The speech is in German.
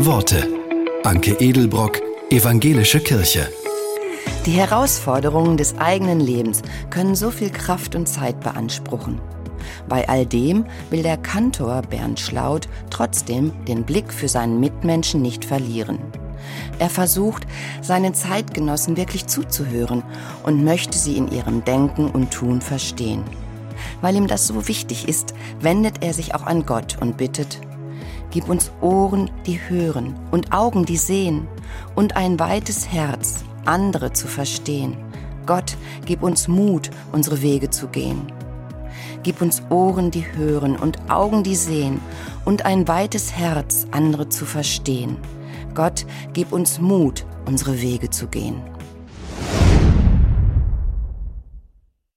Worte. Anke Edelbrock, Evangelische Kirche. Die Herausforderungen des eigenen Lebens können so viel Kraft und Zeit beanspruchen. Bei all dem will der Kantor Bernd Schlaut trotzdem den Blick für seinen Mitmenschen nicht verlieren. Er versucht, seinen Zeitgenossen wirklich zuzuhören und möchte sie in ihrem Denken und Tun verstehen. Weil ihm das so wichtig ist, wendet er sich auch an Gott und bittet, Gib uns Ohren, die hören und Augen, die sehen und ein weites Herz, andere zu verstehen. Gott, gib uns Mut, unsere Wege zu gehen. Gib uns Ohren, die hören und Augen, die sehen und ein weites Herz, andere zu verstehen. Gott, gib uns Mut, unsere Wege zu gehen.